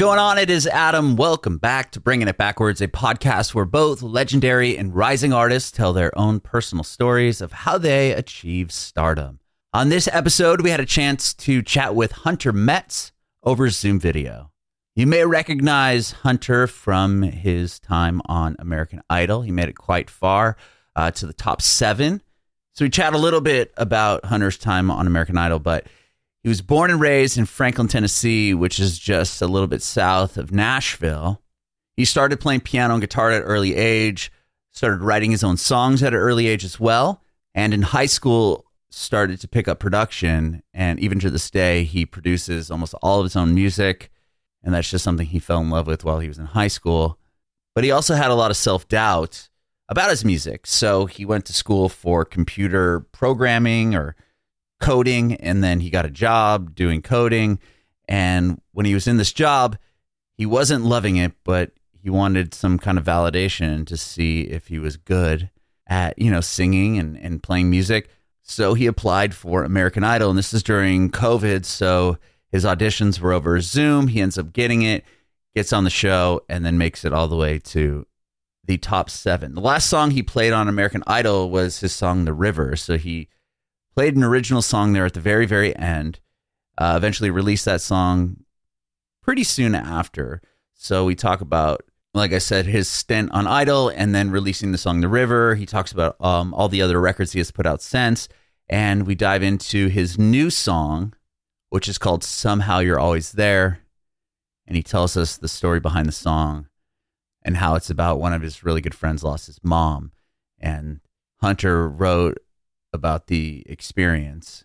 going on? It is Adam. Welcome back to Bringing It Backwards, a podcast where both legendary and rising artists tell their own personal stories of how they achieve stardom. On this episode, we had a chance to chat with Hunter Metts over Zoom video. You may recognize Hunter from his time on American Idol. He made it quite far uh, to the top seven. So we chat a little bit about Hunter's time on American Idol, but he was born and raised in Franklin, Tennessee, which is just a little bit south of Nashville. He started playing piano and guitar at an early age, started writing his own songs at an early age as well. And in high school, started to pick up production. And even to this day, he produces almost all of his own music. And that's just something he fell in love with while he was in high school. But he also had a lot of self doubt about his music. So he went to school for computer programming or coding. And then he got a job doing coding. And when he was in this job, he wasn't loving it, but he wanted some kind of validation to see if he was good at, you know, singing and, and playing music. So he applied for American Idol, and this is during COVID. So his auditions were over Zoom. He ends up getting it, gets on the show, and then makes it all the way to the top seven. The last song he played on American Idol was his song "The River." So he played an original song there at the very, very end. Uh, eventually released that song pretty soon after. So we talk about, like I said, his stint on Idol and then releasing the song "The River." He talks about um, all the other records he has put out since and we dive into his new song, which is called Somehow You're Always There. And he tells us the story behind the song and how it's about one of his really good friends lost his mom. And Hunter wrote about the experience.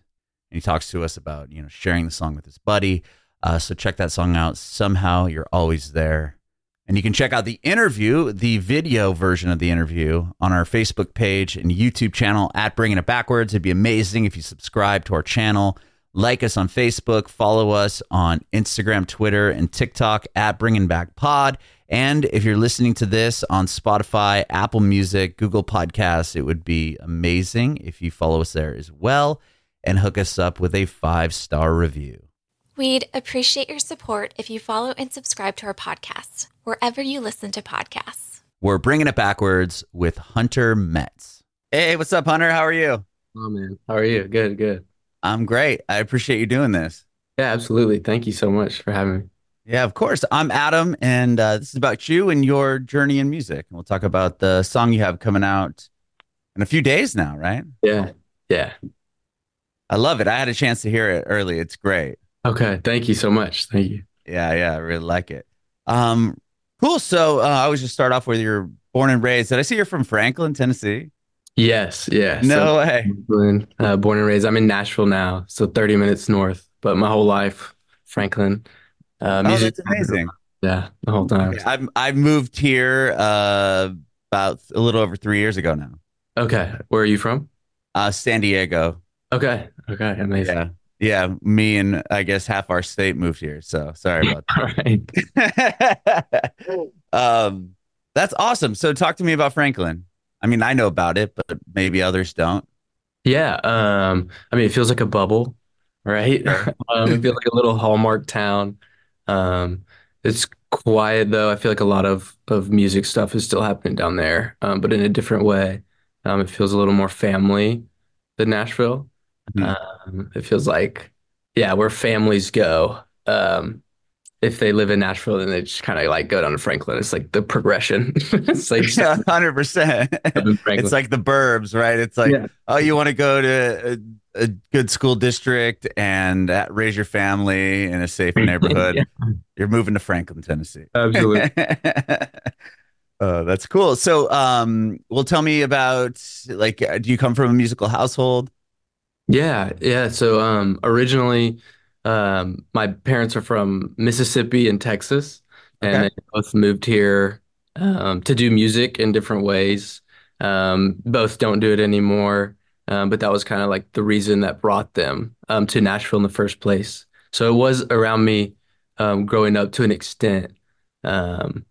And he talks to us about, you know, sharing the song with his buddy. Uh, so check that song out. Somehow You're Always There. And you can check out the interview, the video version of the interview, on our Facebook page and YouTube channel at Bringing It Backwards. It'd be amazing if you subscribe to our channel, like us on Facebook, follow us on Instagram, Twitter, and TikTok at Bringing Back Pod. And if you're listening to this on Spotify, Apple Music, Google Podcasts, it would be amazing if you follow us there as well and hook us up with a five star review. We'd appreciate your support if you follow and subscribe to our podcast wherever you listen to podcasts. We're bringing it backwards with Hunter Metts. Hey, what's up, Hunter? How are you? Oh man, how are you? Good, good. I'm great. I appreciate you doing this. Yeah, absolutely. Thank you so much for having me. Yeah, of course. I'm Adam, and uh, this is about you and your journey in music. And we'll talk about the song you have coming out in a few days now, right? Yeah, yeah. I love it. I had a chance to hear it early. It's great. Okay, thank you so much. Thank you. Yeah, yeah, I really like it. Um, cool. So uh, I was just start off with you're born and raised. Did I see you're from Franklin, Tennessee? Yes, yeah. No so, way. Franklin, uh, born and raised. I'm in Nashville now, so 30 minutes north. But my whole life, Franklin. Uh, oh, that's amazing. Yeah, the whole time. I've I've moved here uh, about a little over three years ago now. Okay, where are you from? Uh, San Diego. Okay, okay, amazing. Yeah. Yeah, me and I guess half our state moved here. So sorry about that. um, that's awesome. So talk to me about Franklin. I mean, I know about it, but maybe others don't. Yeah. Um, I mean, it feels like a bubble, right? um, it feels like a little hallmark town. Um, it's quiet though. I feel like a lot of of music stuff is still happening down there, um, but in a different way. Um, it feels a little more family than Nashville. Mm-hmm. Um, it feels like, yeah, where families go. Um, if they live in Nashville, then they just kind of like go down to Franklin. It's like the progression. it's like hundred percent. It's like the burbs, right? It's like, yeah. oh, you want to go to a, good school district and raise your family in a safe neighborhood. yeah. You're moving to Franklin, Tennessee. Absolutely. Uh, that's cool. So, um, well, tell me about like, do you come from a musical household? Yeah, yeah. So um originally um my parents are from Mississippi and Texas and Okay. they both moved here um to do music in different ways. Um both don't do it anymore. Um but that was kind of like the reason that brought them um to Nashville in the first place. So it was around me um growing up to an extent. Um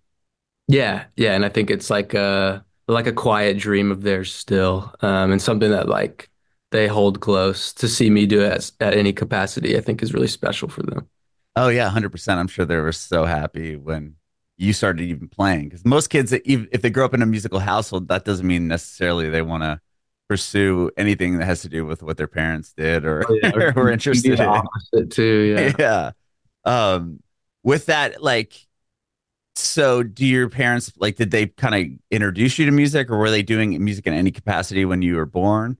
yeah, yeah, and I think it's like a like a quiet dream of theirs still. Um and something that like they hold close to see me do it at, at any capacity, I think is really special for them. Oh yeah, hundred percent. I'm sure they were so happy when you started even playing because most kids, if they grow up in a musical household, that doesn't mean necessarily they want to pursue anything that has to do with what their parents did or oh, yeah. or were interested in. too. Yeah, yeah. Um, with that, like, so do your parents like? Did they kind of introduce you to music, or were they doing music in any capacity when you were born?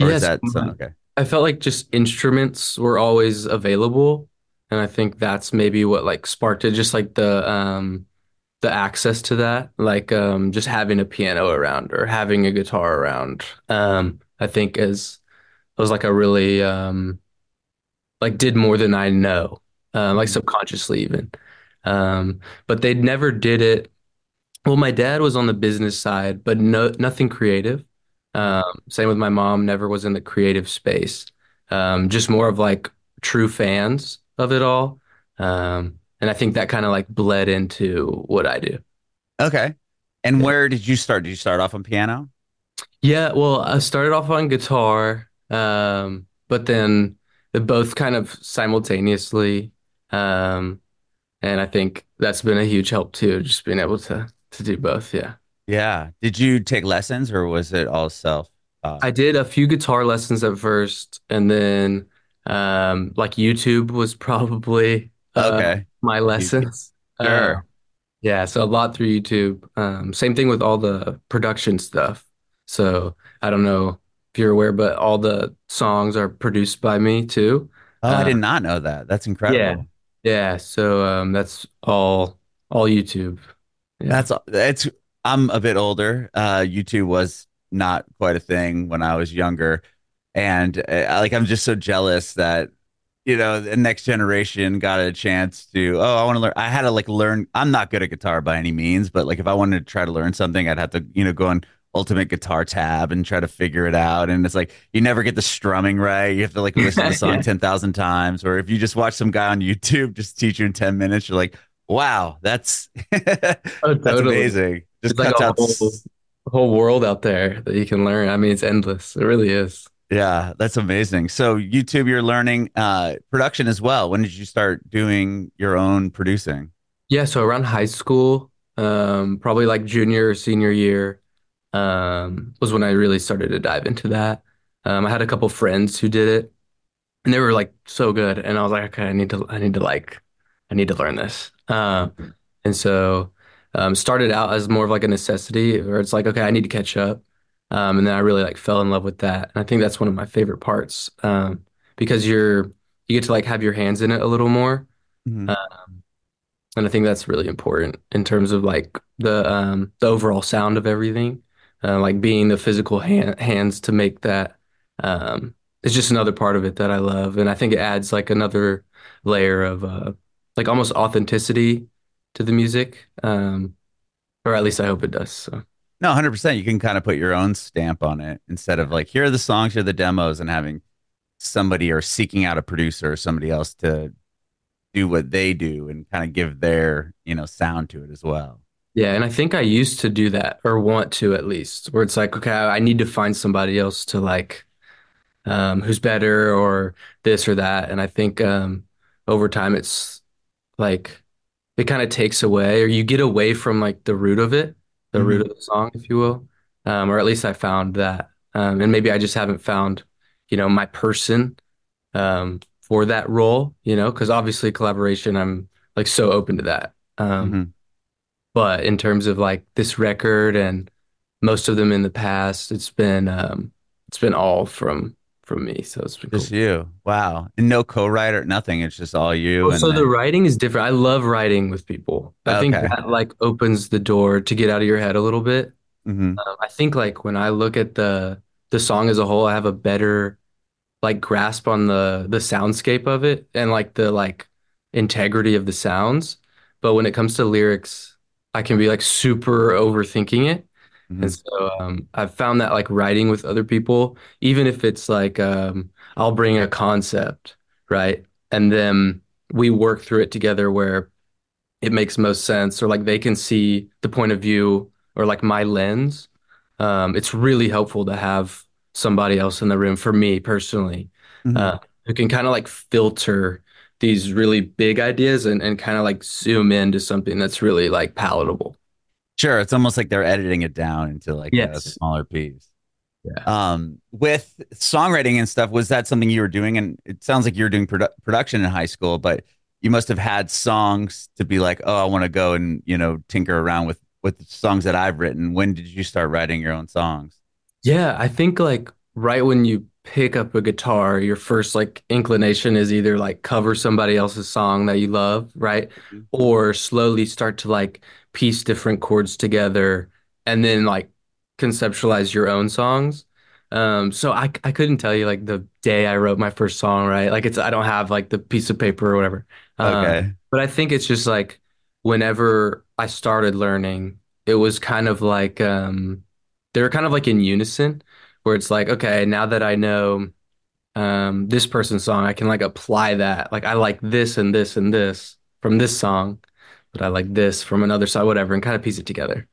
Or yes, is that okay? I felt like just instruments were always available and I think that's maybe what like sparked it, just like the um the access to that, like um just having a piano around or having a guitar around. Um, I think is was like a really um like did more than I know, uh, like mm-hmm. subconsciously even. Um, but they never did it. Well, my dad was on the business side, but no nothing creative. Um, same with my mom, never was in the creative space. Um, just more of like true fans of it all. Um, and I think that kind of like bled into what I do. Okay. And yeah. where did you start? Did you start off on piano? Yeah, well, I started off on guitar, um, but then the both kind of simultaneously. Um, and I think that's been a huge help too, just being able to to do both. Yeah. Yeah. Did you take lessons or was it all self? Uh... I did a few guitar lessons at first, and then um, like YouTube was probably uh, okay. My lessons. Sure. Uh, yeah, so a lot through YouTube. Um, same thing with all the production stuff. So I don't know if you're aware, but all the songs are produced by me too. Oh, I did uh, not know that. That's incredible. Yeah, yeah. So um, that's all all YouTube. Yeah. That's it's. I'm a bit older. Uh, YouTube was not quite a thing when I was younger and uh, like I'm just so jealous that you know the next generation got a chance to oh I want to learn I had to like learn I'm not good at guitar by any means but like if I wanted to try to learn something I'd have to you know go on ultimate guitar tab and try to figure it out and it's like you never get the strumming right you have to like listen to the song 10,000 times or if you just watch some guy on YouTube just teach you in 10 minutes you're like wow that's oh, totally. that's amazing. Just it's cuts like a out whole, whole world out there that you can learn. I mean it's endless. It really is yeah, that's amazing. So YouTube, you're learning uh, production as well. When did you start doing your own producing? Yeah, so around high school, um, probably like junior or senior year, um, was when I really started to dive into that. Um, I had a couple friends who did it, and they were like so good, and I was like, okay, I need to, I need to like, I need to learn this. Uh, and so um, started out as more of like a necessity, or it's like, okay, I need to catch up. Um, and then I really like fell in love with that. And I think that's one of my favorite parts um, because you're you get to like have your hands in it a little more. Mm-hmm. Um, and I think that's really important in terms of like the um, the overall sound of everything, uh, like being the physical hand, hands to make that. Um, it's just another part of it that I love, and I think it adds like another layer of uh, like almost authenticity to the music, um, or at least I hope it does. So. No, 100%. You can kind of put your own stamp on it instead of like, here are the songs, here are the demos, and having somebody or seeking out a producer or somebody else to do what they do and kind of give their, you know, sound to it as well. Yeah. And I think I used to do that or want to at least, where it's like, okay, I need to find somebody else to like, um, who's better or this or that. And I think um, over time, it's like, it kind of takes away or you get away from like the root of it the mm-hmm. root of the song, if you will. Um, or at least I found that. Um, and maybe I just haven't found, you know, my person um, for that role, you know, because obviously collaboration, I'm like so open to that. Um, mm-hmm. But in terms of like this record and most of them in the past, it's been um, it's been all from from me. So it's just cool. you. Wow. And no co-writer, nothing. It's just all you. so then... the writing is different. I love writing with people. I okay. think that like opens the door to get out of your head a little bit. Mm-hmm. Um, I think like when I look at the the song as a whole, I have a better like grasp on the the soundscape of it and like the like integrity of the sounds. But when it comes to lyrics, I can be like super overthinking it. Mm-hmm. And so um, I've found that like writing with other people, even if it's like um, I'll bring a concept, right? And then we work through it together where it makes most sense, or like they can see the point of view or like my lens. Um, it's really helpful to have somebody else in the room for me personally, mm-hmm. uh, who can kind of like filter these really big ideas and, and kind of like zoom into something that's really like palatable. Sure, it's almost like they're editing it down into like a smaller piece. Yeah. Um, with songwriting and stuff, was that something you were doing? And it sounds like you were doing produ- production in high school, but you must have had songs to be like, oh, I want to go and you know tinker around with with the songs that I've written. When did you start writing your own songs? Yeah, I think like right when you pick up a guitar, your first like inclination is either like cover somebody else's song that you love, right? Mhm. Or slowly start to like piece different chords together and then like conceptualize your own songs. Um, so I I couldn't tell you like the day I wrote my first song, right? Like it's I don't have like the piece of paper or whatever. Um, Okay. but I think it's just like whenever I started learning, it was kind of like um they were kind of like in unison where it's like, okay, now that I know um this person's song, I can like apply that. Like I like this and this and this from this song, but I like this from another side, whatever, and kind of piece it together.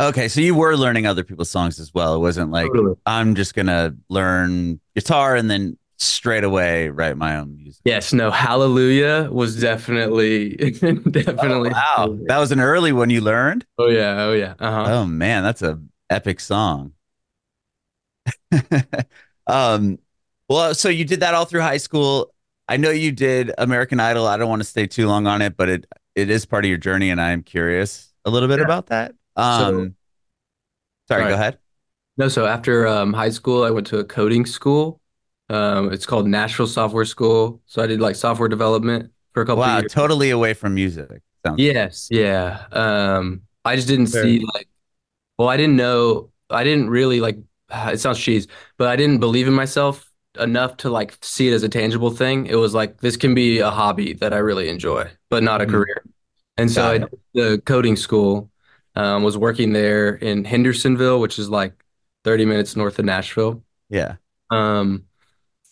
Okay, so you were learning other people's songs as well. It wasn't like Totally. I'm just gonna learn guitar and then straight away write my own music. Yes, no, Hallelujah was definitely definitely Wow, that was an early one you learned. Oh yeah, oh yeah. Uh-huh. Oh man, that's a epic song. um, well, so you did that all through high school. I know you did American Idol. I don't want to stay too long on it, but it it is part of your journey, and I am curious a little bit Yeah. about that. Um, sorry, Sorry. go ahead. No, so after um, high school, I went to a coding school. Um, it's called Nashville Software School. So I did like software development for a couple Wow, of years. totally away from music. Sounds Yes, yeah. Um, I just didn't Very see like, well, I didn't know, I didn't really like, it sounds cheese, but I didn't believe in myself enough to like see it as a tangible thing. It was like, this can be a hobby that I really enjoy, but not a Mhm. career. And so I did the coding school, um, was working there in Hendersonville, which is like 30 minutes north of Nashville yeah. um,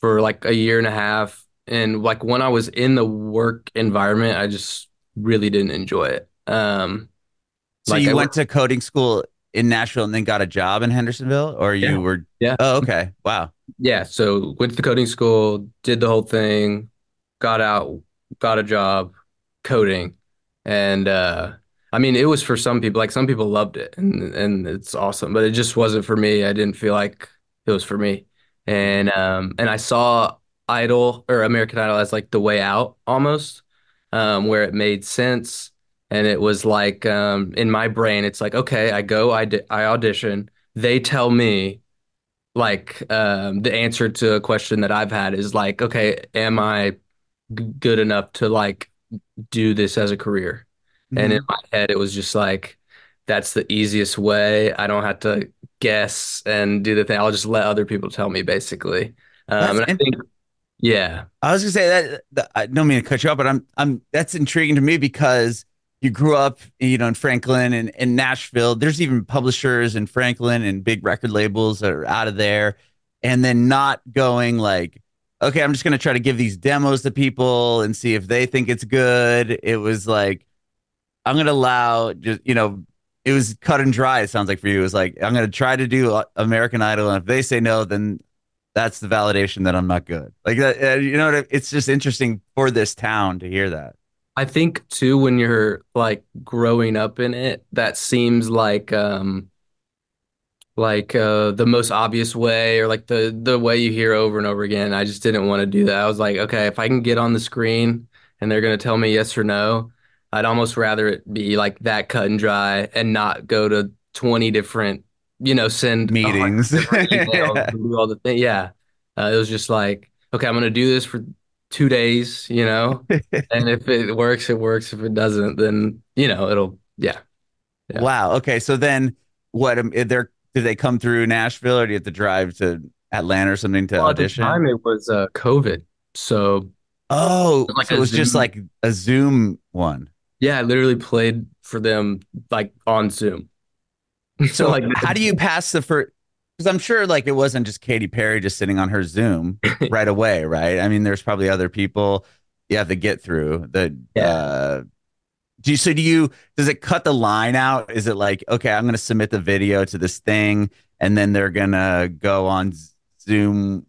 for like a year and a half. And like when I was in the work environment, I just really didn't enjoy it. Um, So like you I went worked, to coding school in Nashville and then got a job in Hendersonville, or you Yeah. were? Yeah. Oh, okay. Wow. yeah, so went to the coding school, did the whole thing, got out, got a job coding. And uh, I mean, it was for some people, like some people loved it and and it's awesome, but it just wasn't for me. I didn't feel like it was for me. And um and I saw Idol or American Idol as like the way out almost, um, where it made sense. And it was like um in my brain, it's like, okay, I go, I di I audition, they tell me like um the answer to a question that I've had is like, okay, am I g good enough to like do this as a career? And in Mhm. my head, it was just like, that's the easiest way. I don't have to guess and do the thing. I'll just let other people tell me, basically. Um, and I think, yeah, I was gonna say that, that I don't mean to cut you off, but I'm I'm that's intriguing to me because you grew up, you know, in Franklin and in Nashville. There's even publishers in Franklin and big record labels that are out of there, and then not going like, okay, I'm just gonna try to give these demos to people and see if they think it's good. It was like, I'm gonna allow just you know, it was cut and dry. It sounds like for you, it was like I'm gonna try to do uh, American Idol, and if they say no, then that's the validation that I'm not good. Like that, uh, you know, it's just interesting for this town to hear that. I think too, when you're like growing up in it, that seems like um like uh the most obvious way or like the the way you hear over and over again. I just didn't want to do that. I was like, okay, if I can get on the screen and they're gonna tell me yes or no, I'd almost rather it be like that cut and dry and not go to 20 different, you know, send Meetings. different emails and do all the thing. Yeah. Uh, it was just like, okay, I'm gonna do this for two days, you know, and if it works, it works. If it doesn't, then you know, it'll yeah. Yeah. Wow. Okay. So then, what? Um, is there did they come through Nashville, or do you have to drive to Atlanta or something to Well, at the audition? time it was uh COVID. So oh, Like so it was just like a Zoom one. yeah, I literally played for them like on Zoom. So like how do you pass the first? Because I'm sure like it wasn't just Katy Perry just sitting on her Zoom right away, right? I mean, there's probably other people you have to get through. The Yeah. uh, do you so do you does it cut the line out? Is it like okay, I'm going to submit the video to this thing, and then they're gonna go on Zoom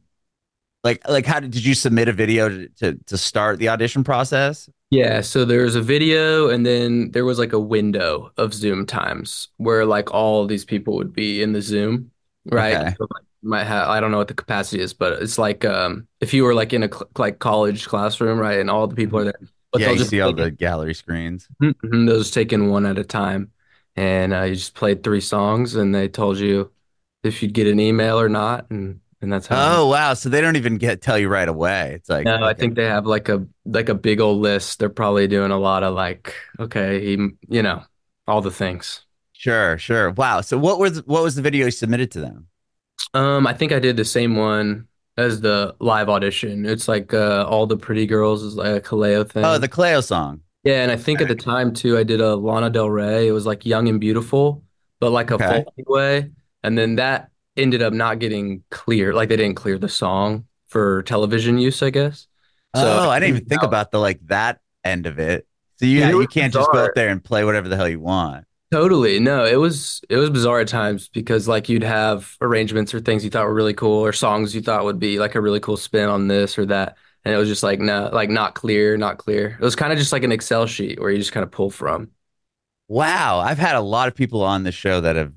Like like how did, did you submit a video to, to to start the audition process? Yeah, so there was a video and then there was like a window of Zoom times where like all these people would be in the Zoom, right? Okay. So, might have I don't know what the capacity is, but it's like um if you were like in a cl like college classroom, right, and all the people are there, but yeah, you just see all the gallery screens. Mhm, they'll just take in one at a time, and uh, you just played three songs, and they told you if you'd get an email or not, and and that's how. Oh wow! So they don't even get tell you right away. It's like No, I think they have like a like a big old list. They're probably doing a lot of like, okay, you know, all the things. Sure, sure. Wow. So what was what was the video you submitted to them? Um, I think I did the same one as the live audition. It's like uh, all the pretty girls is like a Kaleo thing. Oh, the Kaleo song. Yeah, and I think at the time too, I did a Lana Del Rey. It was like Young and Beautiful, but like a Okay. way. And then that ended up not getting clear. Like they didn't clear the song for television use, I guess. So Oh, I didn't even think think about the like that end of it. So you Yeah, you can't just go bizarre. up there and play whatever the hell you want. Totally. No, it was it was bizarre at times because like you'd have arrangements or things you thought were really cool or songs you thought would be like a really cool spin on this or that. And it was just like no, like not clear, not clear. It was kind of just like an Excel sheet where you just kind of pull from. Wow, I've had a lot of people on this show that have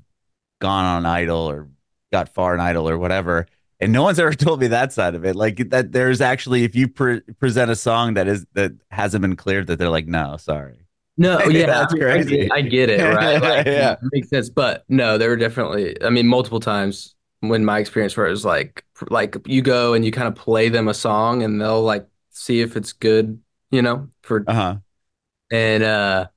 gone on Idol or got far in Idol or whatever, and no one's ever told me that side of it. Like that, there's actually if you pre present a song that is that hasn't been cleared, that they're like, no, sorry. No, yeah, That's I mean, crazy. get, I get it, right? Like, Yeah. it makes sense. But no, there were definitely, I mean, multiple times when my experience where it was like, like you go and you kind of play them a song and they'll like see if it's good, you know, for Uh huh. and uh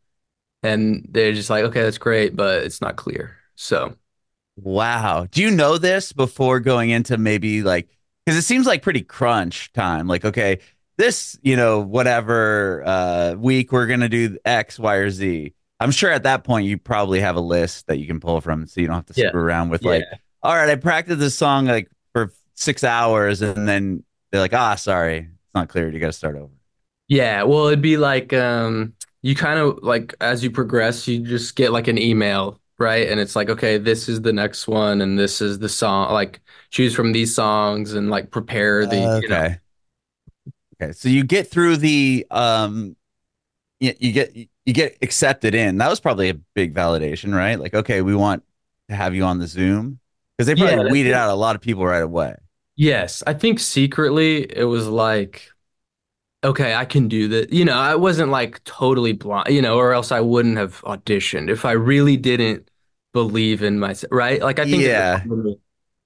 and they're just like, okay, that's great, but it's not clear. So Wow. Do you know this before going into maybe like because it seems like pretty crunch time. Like, okay, this, you know, whatever uh week we're gonna do X, Y, or Z. I'm sure at that point you probably have a list that you can pull from so you don't have to Yeah. screw around with like, all right, I practiced this song like for six hours and then they're like, ah, sorry, it's not clear. You gotta start over. Yeah, well, it'd be like um you kind of like as you progress, you just get like an email, right? And it's like, okay, this is the next one and this is the song, like choose from these songs and like prepare the, you know. Okay. So you get through the um you, you get you get accepted in. That was probably a big validation, right? Like, okay, we want to have you on the Zoom. Because they probably Yeah, weeded out a lot of people right away. Yes, I think secretly it was like, okay, I can do that. You know, I wasn't like totally blind, you know, or else I wouldn't have auditioned if I really didn't believe in myself, right? Like I think Yeah.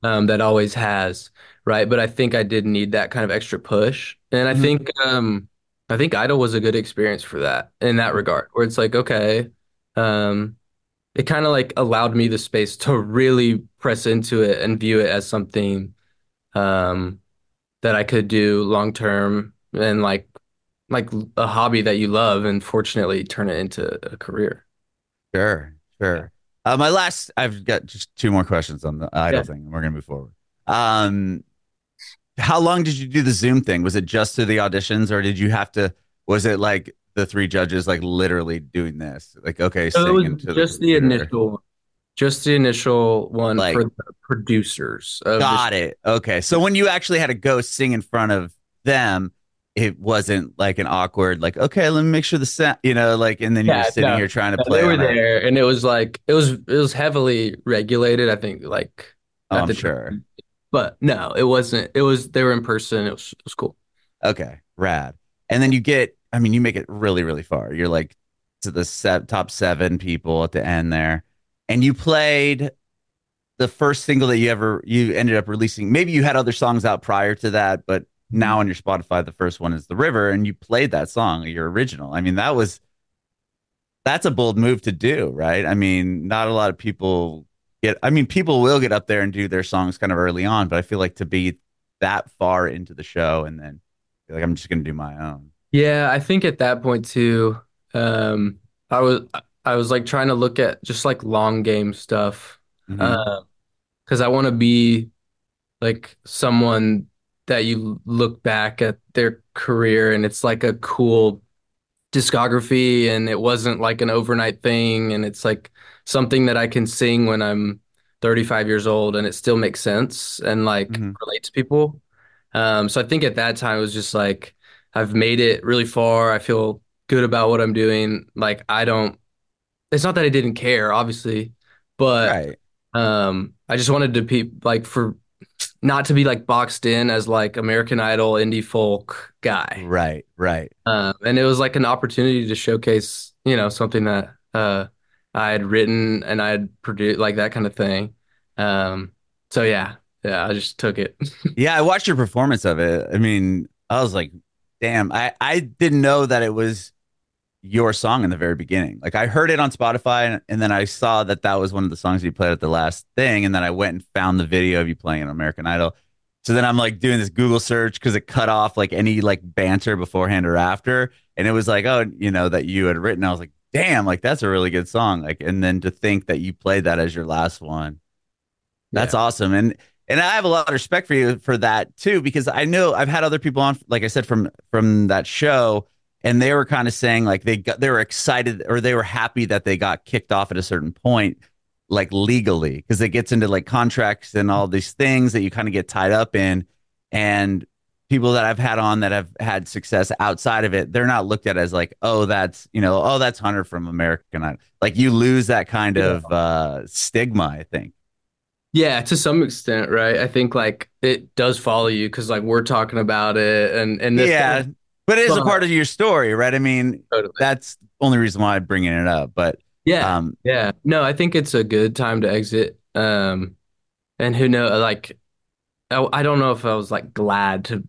um, that always has, right? But I think I did need that kind of extra push, and I Mhm. think, um, I think Idol was a good experience for that in that regard, where it's like, okay, um, it kind of like allowed me the space to really press into it and view it as something um that I could do long term and like like a hobby that you love and fortunately turn it into a career. Sure, sure. Uh, my last, I've got just two more questions on the idol Yeah. thing, and we're gonna move forward. Um, how long did you do the Zoom thing? Was it just to the auditions, or did you have to? Was it like the three judges like literally doing this? Like, okay, So it was into the just the computer. initial just the initial one Like- for the producers of Got it. Okay, so when you actually had to go sing in front of them, it wasn't like an awkward, like, okay, let me make sure the sound, you know, like, and then you're sitting no. here trying to the, play. they were there and it was like it was it was heavily regulated I think like Oh, at I'm the sure. time. But no, it wasn't. It was they were in person. It was it was cool. Okay, rad. And then you get, I mean, you make it really, really far. You're like to the se- top seven people at the end there, and you played the first single that you ever you ended up releasing. Maybe you had other songs out prior to that, but now on your Spotify, the first one is "The River," and you played that song, your original. I mean, that was that's a bold move to do, right? I mean, not a lot of people get. I mean, people will get up there and do their songs kind of early on, but I feel like to be that far into the show and then like I'm just gonna do my own. Yeah, I think at that point too, um, I was I was like trying to look at just like long game stuff, Mhm. uh, because I want to be like someone that you look back at their career and it's like a cool discography and it wasn't like an overnight thing and it's like something that I can sing when I'm 35 years old and it still makes sense and like Mhm. relate to people. Um, so I think at that time it was just like I've made it really far. I feel good about what I'm doing. Like I don't. It's not that I didn't care, obviously, but Right. um, I just wanted to be like for not to be like boxed in as like American Idol indie folk guy. Right. Right. Um, and it was like an opportunity to showcase, you know, something that uh, I had written and I had produced, like that kind of thing. Um, so yeah, yeah, I just took it. Yeah, I watched your performance of it. I mean, I was like, damn, I, I didn't know that it was your song in the very beginning. Like I heard it on Spotify and, and then I saw that that was one of the songs you played at the last thing. And then I went and found the video of you playing on American Idol. So then I'm like doing this Google search because it cut off like any like banter beforehand or after. And it was like, oh, you know, that you had written. I was like, damn, like that's a really good song. Like, and then to think that you played that as your last one. That's Yeah. awesome. And and I have a lot of respect for you for that too, because I know I've had other people on, like I said, from from that show, and they were kind of saying like they got they were excited or they were happy that they got kicked off at a certain point, like legally, because it gets into like contracts and all these things that you kind of get tied up in. And people that I've had on that have had success outside of it, they're not looked at as like, oh, that's you know, oh, that's Hunter from American Idol. Like you lose that kind of uh stigma, I think. Yeah, to some extent, right? I think like it does follow you because like we're talking about it and and this yeah, kind of- but it is a part of your story, right? I mean, totally. that's the only reason why I'm bringing it up. But Yeah, um, yeah. No, I think it's a good time to exit. Um, and who know, like I, I don't know if I was like glad to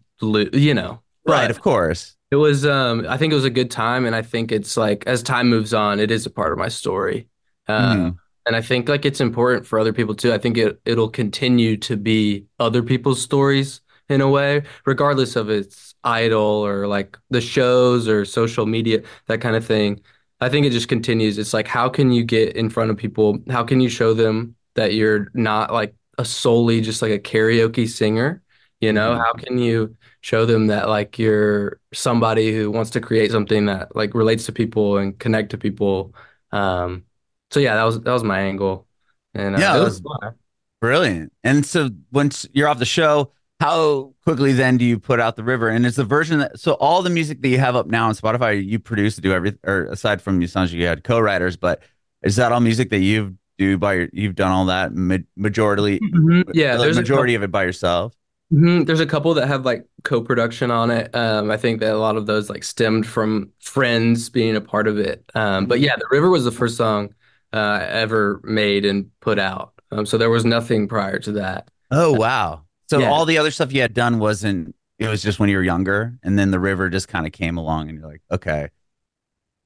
you know, right, of course, it was um I think it was a good time and I think it's like as time moves on, it is a part of my story. Uh, Mhm. and I think like it's important for other people too. I think it it'll continue to be other people's stories in a way, regardless of its idol or like the shows or social media, that kind of thing. I think it just continues. It's like how can you get in front of people? How can you show them that you're not like a solely just like a karaoke singer? You know, Mhm. how can you show them that like you're somebody who wants to create something that like relates to people and connect to people? Um, so yeah, that was that was my angle, and uh, Yeah, it was was- brilliant. And so once you're off the show, how quickly then do you put out the river? And it's the version that so all the music that you have up now on Spotify, you produce to do everything, or aside from you sounds like you had co-writers, but is that all music that you do by your, you've done all that ma- majority, Mhm. Yeah, the majority of it by yourself? Mhm. There's a couple that have like co-production on it. Um, I think that a lot of those like stemmed from friends being a part of it. Um, but yeah, The River was the first song uh, ever made and put out. Um, so there was nothing prior to that. Oh wow! So Yeah. all the other stuff you had done wasn't. It was just when you were younger, and then the river just kind of came along, and you're like, okay,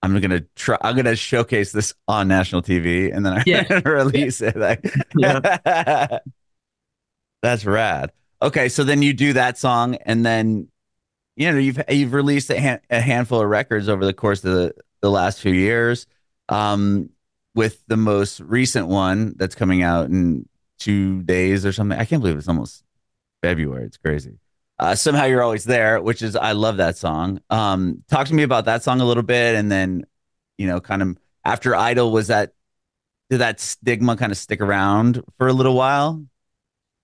I'm gonna try. I'm gonna showcase this on national TV, and then I'm Yeah. release it. Like, that's rad. Okay, so then you do that song, and then you know you've you've released a, han- a handful of records over the course of the, the last few years. Um, with the most recent one that's coming out in two days or something. I can't believe it's almost February. It's crazy. Uh, somehow you're always there, which is I love that song. Um, talk to me about that song a little bit, and then you know, kind of after Idol, was that did that stigma kind of stick around for a little while?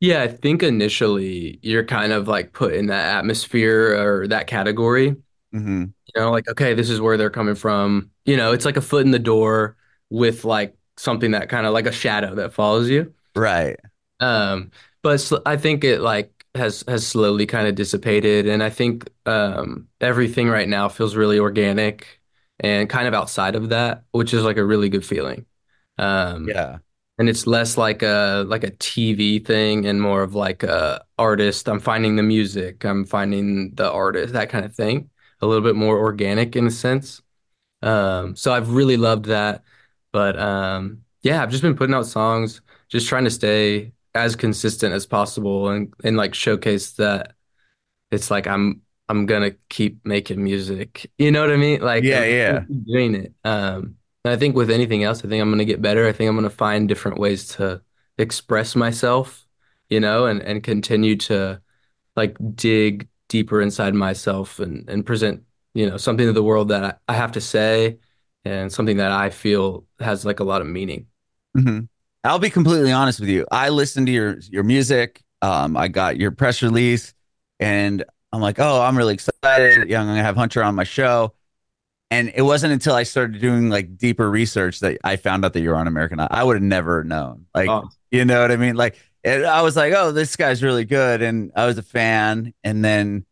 Yeah, I think initially you're kind of like put in that atmosphere or that category. Mm-hmm. You know, like, okay, this is where they're coming from. You know, it's like a foot in the door with like something that kind of like a shadow that follows you. Right. Um, but sl- I think it like has has slowly kind of dissipated, and I think um everything right now feels really organic and kind of outside of that, which is like a really good feeling. Um, Yeah. And it's less like a like a TV thing and more of like a artist. I'm finding the music, I'm finding the artist, that kind of thing. A little bit more organic in a sense. Um, so I've really loved that. But um, yeah, I've just been putting out songs, just trying to stay as consistent as possible and and like showcase that it's like I'm I'm gonna keep making music. You know what I mean? Like Yeah, I'm yeah. keep doing it. Um, and I think with anything else, I think I'm gonna get better. I think I'm gonna find different ways to express myself, you know, and and continue to like dig deeper inside myself and and present, you know, something to the world that I, I have to say and something that I feel has like a lot of meaning. hmm I'll be completely honest with you. I listened to your your music. Um, I got your press release, and I'm like, oh, I'm really excited. Yeah, I'm gonna have Hunter on my show. And it wasn't until I started doing like deeper research that I found out that you're on American Idol. I would have never known. Like, Oh. you know what I mean? Like, it, I was like, oh, this guy's really good, and I was a fan. And then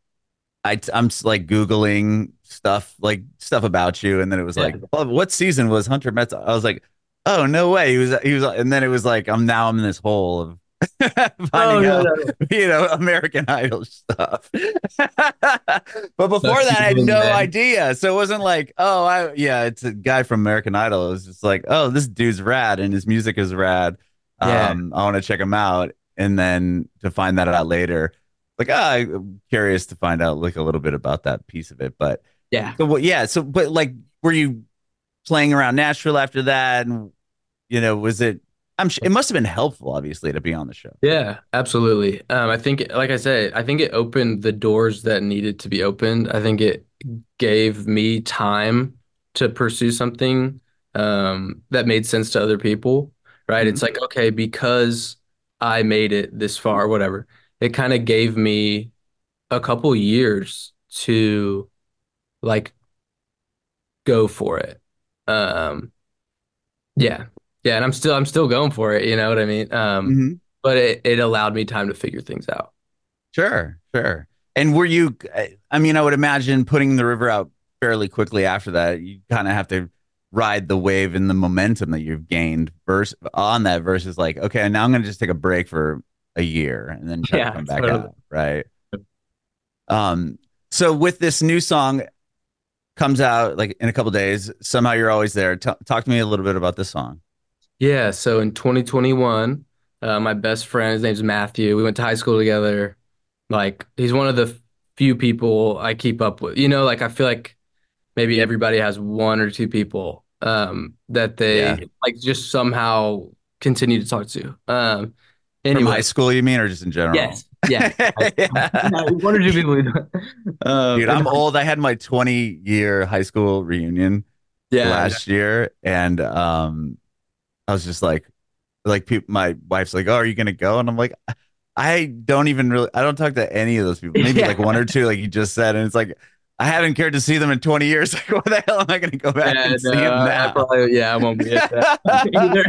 I, I'm like googling stuff, like stuff about you, and then it was Yeah. like, well, what season was Hunter Metts? I was like, oh, no way, he was, he was, and then it was like, I'm now I'm in this hole of finding no, out no, no. you know, American Idol stuff. but before that, I had no then. idea. So it wasn't like, oh, I yeah, it's a guy from American Idol. It was just like, oh, this dude's rad and his music is rad. Yeah. Um, I want to check him out. And then to find that out later, like, ah, I'm curious to find out like a little bit about that piece of it. But Yeah. so what? Yeah. So, but like, were you playing around Nashville after that? And you know, was it? I'm. Sure, it must have been helpful, obviously, to be on the show. Yeah, absolutely. Um, I think, like I said, I think it opened the doors that needed to be opened. I think it gave me time to pursue something um, that made sense to other people, right? It's like, okay, because I made it this far, whatever, it kind of gave me a couple years to like go for it. Um, yeah. Yeah, and I'm still I'm still going for it, you know what I mean? Um, Mhm. but it, it allowed me time to figure things out. Sure, sure. And were you? I mean, I would imagine putting the river out fairly quickly after that. You kind of have to ride the wave and the momentum that you've gained versus on that versus like, okay, now I'm going to just take a break for a year and then try Yeah, to come back totally. out, right? Um. So with this new song comes out like in a couple days. Somehow you're always there. T- talk to me a little bit about this song. Yeah, so in 2021, uh, my best friend, his name's Matthew. We went to high school together. Like, he's one of the few people I keep up with. You know, like I feel like maybe everybody has one or two people um, that they Yeah. like just somehow continue to talk to. Um, From anyway, high school, you mean, or just in general? yes, yeah, Yeah. one or two people. Um, Dude, I'm old. I had my 20 year high school reunion yeah, last year, and um, I was just like, like people. My wife's like, "Oh, are you gonna go?" And I'm like, I don't even really. I don't talk to any of those people. Maybe Yeah. like one or two, like you just said, and it's like. I haven't cared to see them in 20 years. Like, what the hell am I going to go back yeah, and see them I probably, yeah, I won't be at that either.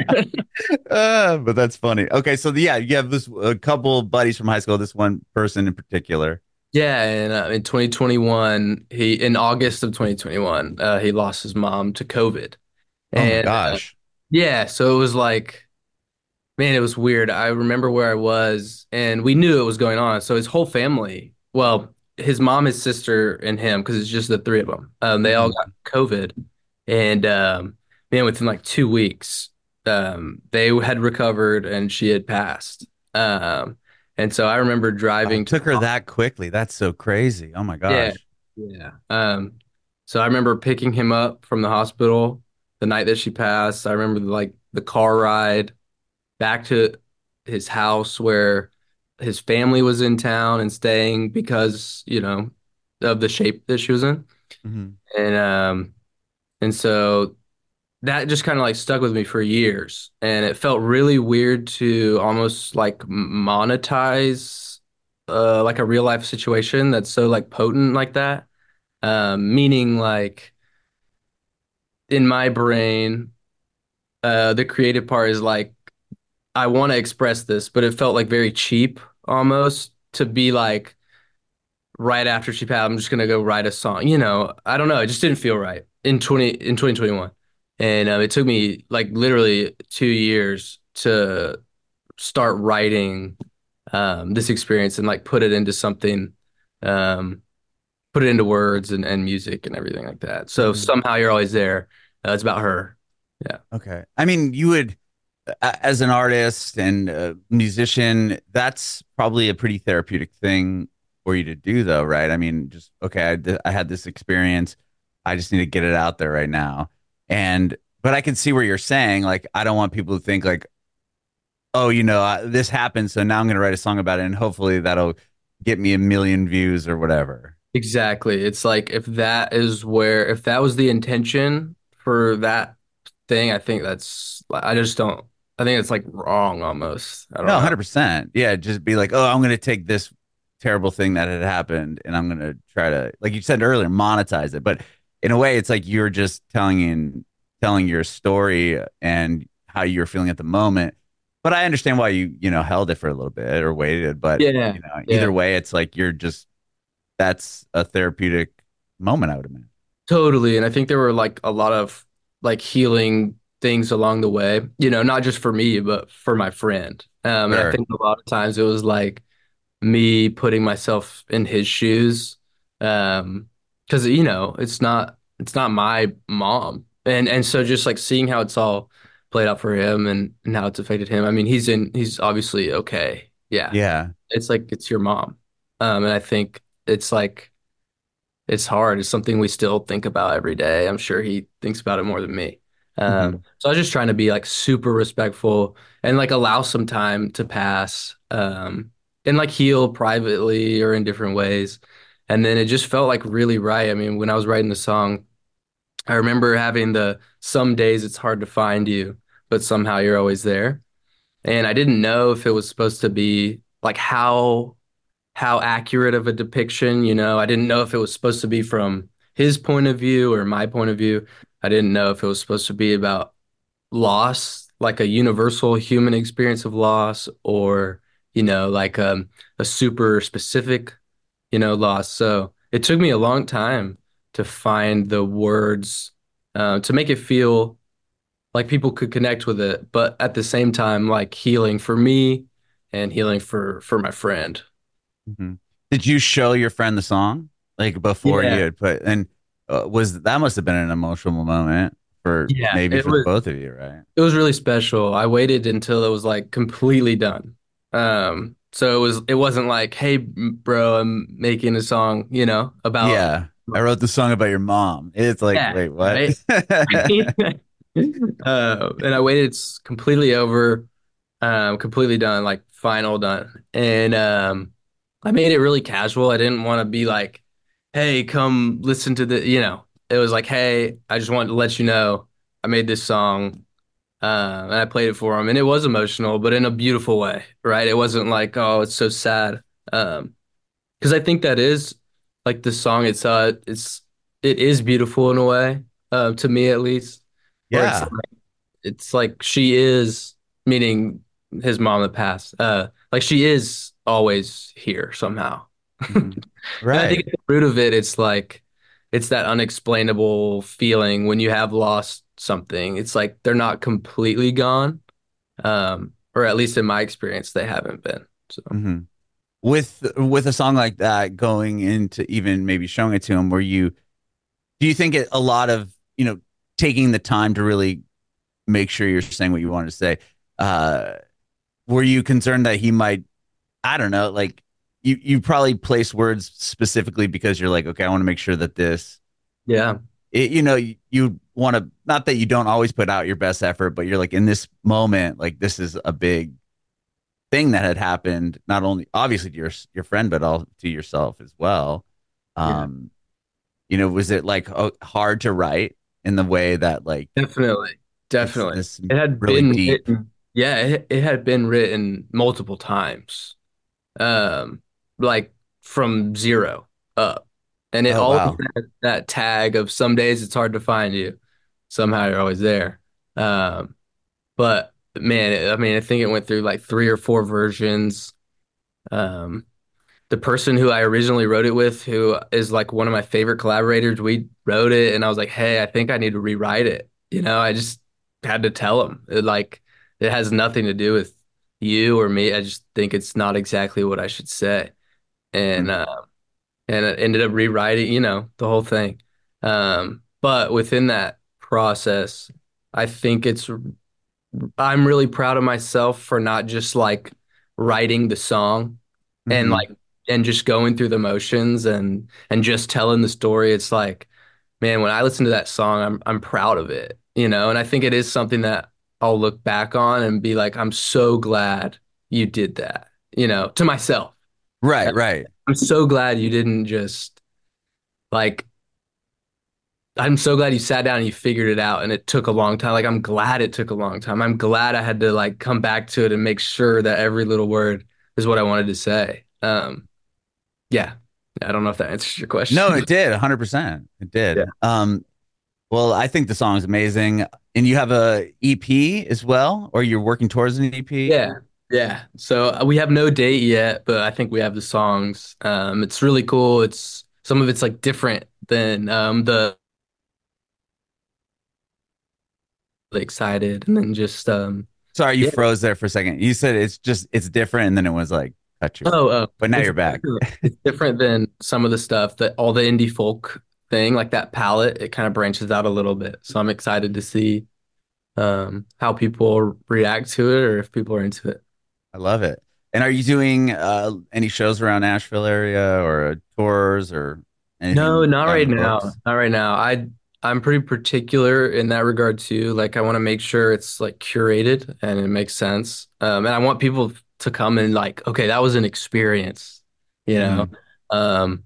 Uh, but that's funny. Okay, so yeah, you have this a couple buddies from high school. This one person in particular. Yeah, and uh, in 2021, he in August of 2021, uh, he lost his mom to COVID. Oh my And uh, gosh. Yeah, so it was like, man, it was weird. I remember where I was, and we knew it was going on. So his whole family, well, his mom, his sister, and him, because it's just the three of them. Um, they all got COVID, and um, man, within like two weeks, um, they had recovered, and she had passed. Um, and so I remember driving to took her that quickly. That's so crazy. Oh my gosh. Yeah. Um, so I remember picking him up from the hospital the night that she passed. I remember like the car ride back to his house where his family was in town and staying because, you know, of the shape that she was in. Mhm. And um and so that just kind of like stuck with me for years. And it felt really weird to almost like monetize uh like a real life situation that's so like potent like that. Um meaning like in my brain uh the creative part is like I want to express this, but it felt like very cheap almost to be like right after she passed, I'm just gonna go write a song. You know, I don't know. It just didn't feel right in 20 in 2021. And um, it took me like literally two years to start writing um, this experience and like put it into something, um, put it into words and, and music and everything like that. So Mhm. somehow you're always there. Uh, it's about her. Yeah. Okay. I mean, you would, as an artist and a musician, that's probably a pretty therapeutic thing for you to do, though, right? I mean, just, okay, I, I had this experience. I just need to get it out there right now. And, but I can see where you're saying, like, I don't want people to think, like, oh, you know, uh, this happened. So now I'm going to write a song about it. And hopefully that'll get me a million views or whatever. Exactly. It's like if that is where, if that was the intention for that thing, I think that's, I just don't, I think it's like wrong almost. I don't No, hundred percent. Yeah, just be like, oh, I'm gonna take this terrible thing that had happened and I'm going to try to like you said earlier monetize it. But in a way it's like you're just telling in telling your story and how you're feeling at the moment. But I understand why you, you know, held it for a little bit or waited, but Yeah. you know, Yeah. either way it's like you're just that's a therapeutic moment I would imagine. Totally. And I think there were like a lot of like healing things along the way, you know, not just for me, but for my friend. Um, and I think a lot of times it was like me putting myself in his shoes. Um, because you know, it's not it's not my mom. And and so just like seeing how it's all played out for him and, and how it's affected him. I mean, he's in he's obviously okay. Yeah. Yeah. It's like it's your mom. Um, and I think it's like it's hard. It's something we still think about every day. I'm sure he thinks about it more than me. Um, so I was just trying to be like super respectful and like allow some time to pass, um, and like heal privately or in different ways. And then it just felt like really right. I mean, when I was writing the song, I remember having the some days it's hard to find you, but somehow you're always there. And I didn't know if it was supposed to be like how how accurate of a depiction, you know. I didn't know if it was supposed to be from his point of view or my point of view. I didn't know if it was supposed to be about loss, like a universal human experience of loss, or, you know, like um, a super specific, you know, loss. So it took me a long time to find the words uh, to make it feel like people could connect with it, but at the same time, like healing for me and healing for for my friend. Mhm. Did you show your friend the song like before Yeah. you had put and uh, was that must have been an emotional moment for Yeah, maybe for was- both of you, right? It was really special. I waited until it was like completely done. Um, so it was it wasn't like, hey, bro, I'm making a song, you know, about yeah, I wrote the song about your mom. It's like, Yeah, wait, what? right? uh, and I waited. It's completely over, um, completely done, like final done. And um, I made it really casual. I didn't want to be like, "Hey, come listen to the," you know. It was like, "Hey, I just wanted to let you know I made this song." Uh, and I played it for him, and it was emotional, but in a beautiful way, right? It wasn't like, "Oh, it's so sad," um, because I think that is like the song. It's uh, it's it is beautiful in a way, uh, to me at least. Where it's yeah, like, it's like she is, meaning his mom that passed. Uh, like she is always here somehow. Mhm. And I think at the root of it, it's like it's that unexplainable feeling when you have lost something. It's like they're not completely gone, um, or at least in my experience, they haven't been. So Mhm. With with a song like that, going into even maybe showing it to him, were you? Do you think it, a lot of you know taking the time to really make sure you're saying what you wanted to say? Uh, were you concerned that he might? I don't know, like you you probably place words specifically because you're like, okay, I want to make sure that this, yeah, it, you know, you, you want to not that you don't always put out your best effort, but you're like in this moment, like this is a big thing that had happened, not only obviously to your your friend, but all to yourself as well. Yeah. Um, you know, was it like oh, hard to write in the way that like definitely, definitely. It had really been deep? written, yeah, it, it had been written multiple times, um, like from zero up, and it Oh, always wow. had that tag of some days it's hard to find you, somehow you're always there. Um, but man, I mean, I think it went through like three or four versions. Um, the person who I originally wrote it with, who is like one of my favorite collaborators, we wrote it, and I was like, "Hey, I think I need to rewrite it." You know, I just had to tell him. It, like, it has nothing to do with you or me. I just think it's not exactly what I should say, and Mm. uh, and I ended up rewriting, you know, the whole thing. Um, but within that process, I think it's I'm really proud of myself for not just like writing the song and Mhm. like and just going through the motions and and just telling the story it's like man when I listen to that song I'm I'm proud of it you know and I think it is something that I'll look back on and be like I'm so glad you did that you know to myself right, right. I'm so glad you didn't just like I'm so glad you sat down and you figured it out and it took a long time like I'm glad it took a long time I'm glad I had to like come back to it and make sure that every little word is what I wanted to say um Yeah. I don't know if that answers your question. No, it did. 100%. It did. Yeah. Um, well, I think the song is amazing. And you have a EP as well, or you're working towards an EP? Yeah. Yeah. So uh, we have no date yet, but I think we have the songs. Um, it's really cool. It's some of it's like different than um the excited and then just um Sorry, you Yeah. froze there for a second. You said it's just it's different, and then it was like cut your. oh, oh But now you're back. It's different than some of the stuff that all the indie folk thing, like that palette, it kind of branches out a little bit. So I'm excited to see um how people react to it or if people are into it. I love it. And are you doing uh, any shows around Nashville area or tours or anything? No, not right now. Not right now. I I'm pretty particular in that regard too. Like I want to make sure it's like curated and it makes sense. Um, and I want people to come and like, okay, that was an experience, you know. Um,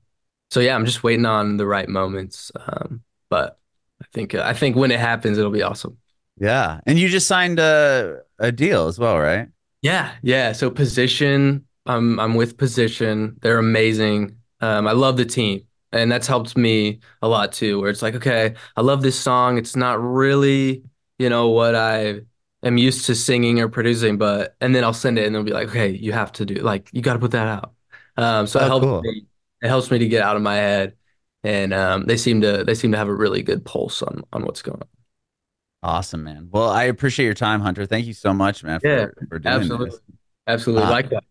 so yeah, I'm just waiting on the right moments. Um, but I think I think when it happens, it'll be awesome. Yeah, and you just signed a a deal as well, right? Yeah, yeah. So position, I'm I'm with position. They're amazing. Um, I love the team, and that's helped me a lot too. Where it's like, okay, I love this song. It's not really, you know, what I am used to singing or producing, but and then I'll send it, and they'll be like, okay, you have to do like you got to put that out. Um, so it Oh, helps cool. me. It helps me to get out of my head, and um, they seem to they seem to have a really good pulse on on what's going on. Awesome, man. Well, I appreciate your time, Hunter. Thank you so much, man, for, Yeah, for doing Absolutely, this. absolutely Uh, like that.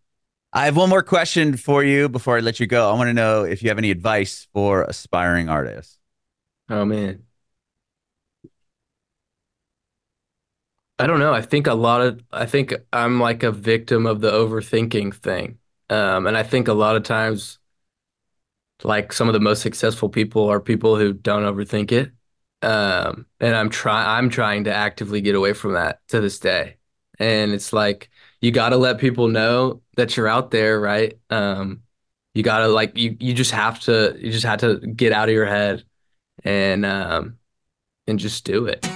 I have one more question for you before I let you go. I want to know if you have any advice for aspiring artists. Oh man. I don't know. I think a lot of I think I'm like a victim of the overthinking thing. Um, and I think a lot of times like some of the most successful people are people who don't overthink it. Um, and I'm try I'm trying to actively get away from that to this day. And it's like you got to let people know that you're out there, right? Um, you got to like you you just have to you just have to get out of your head and um and just do it.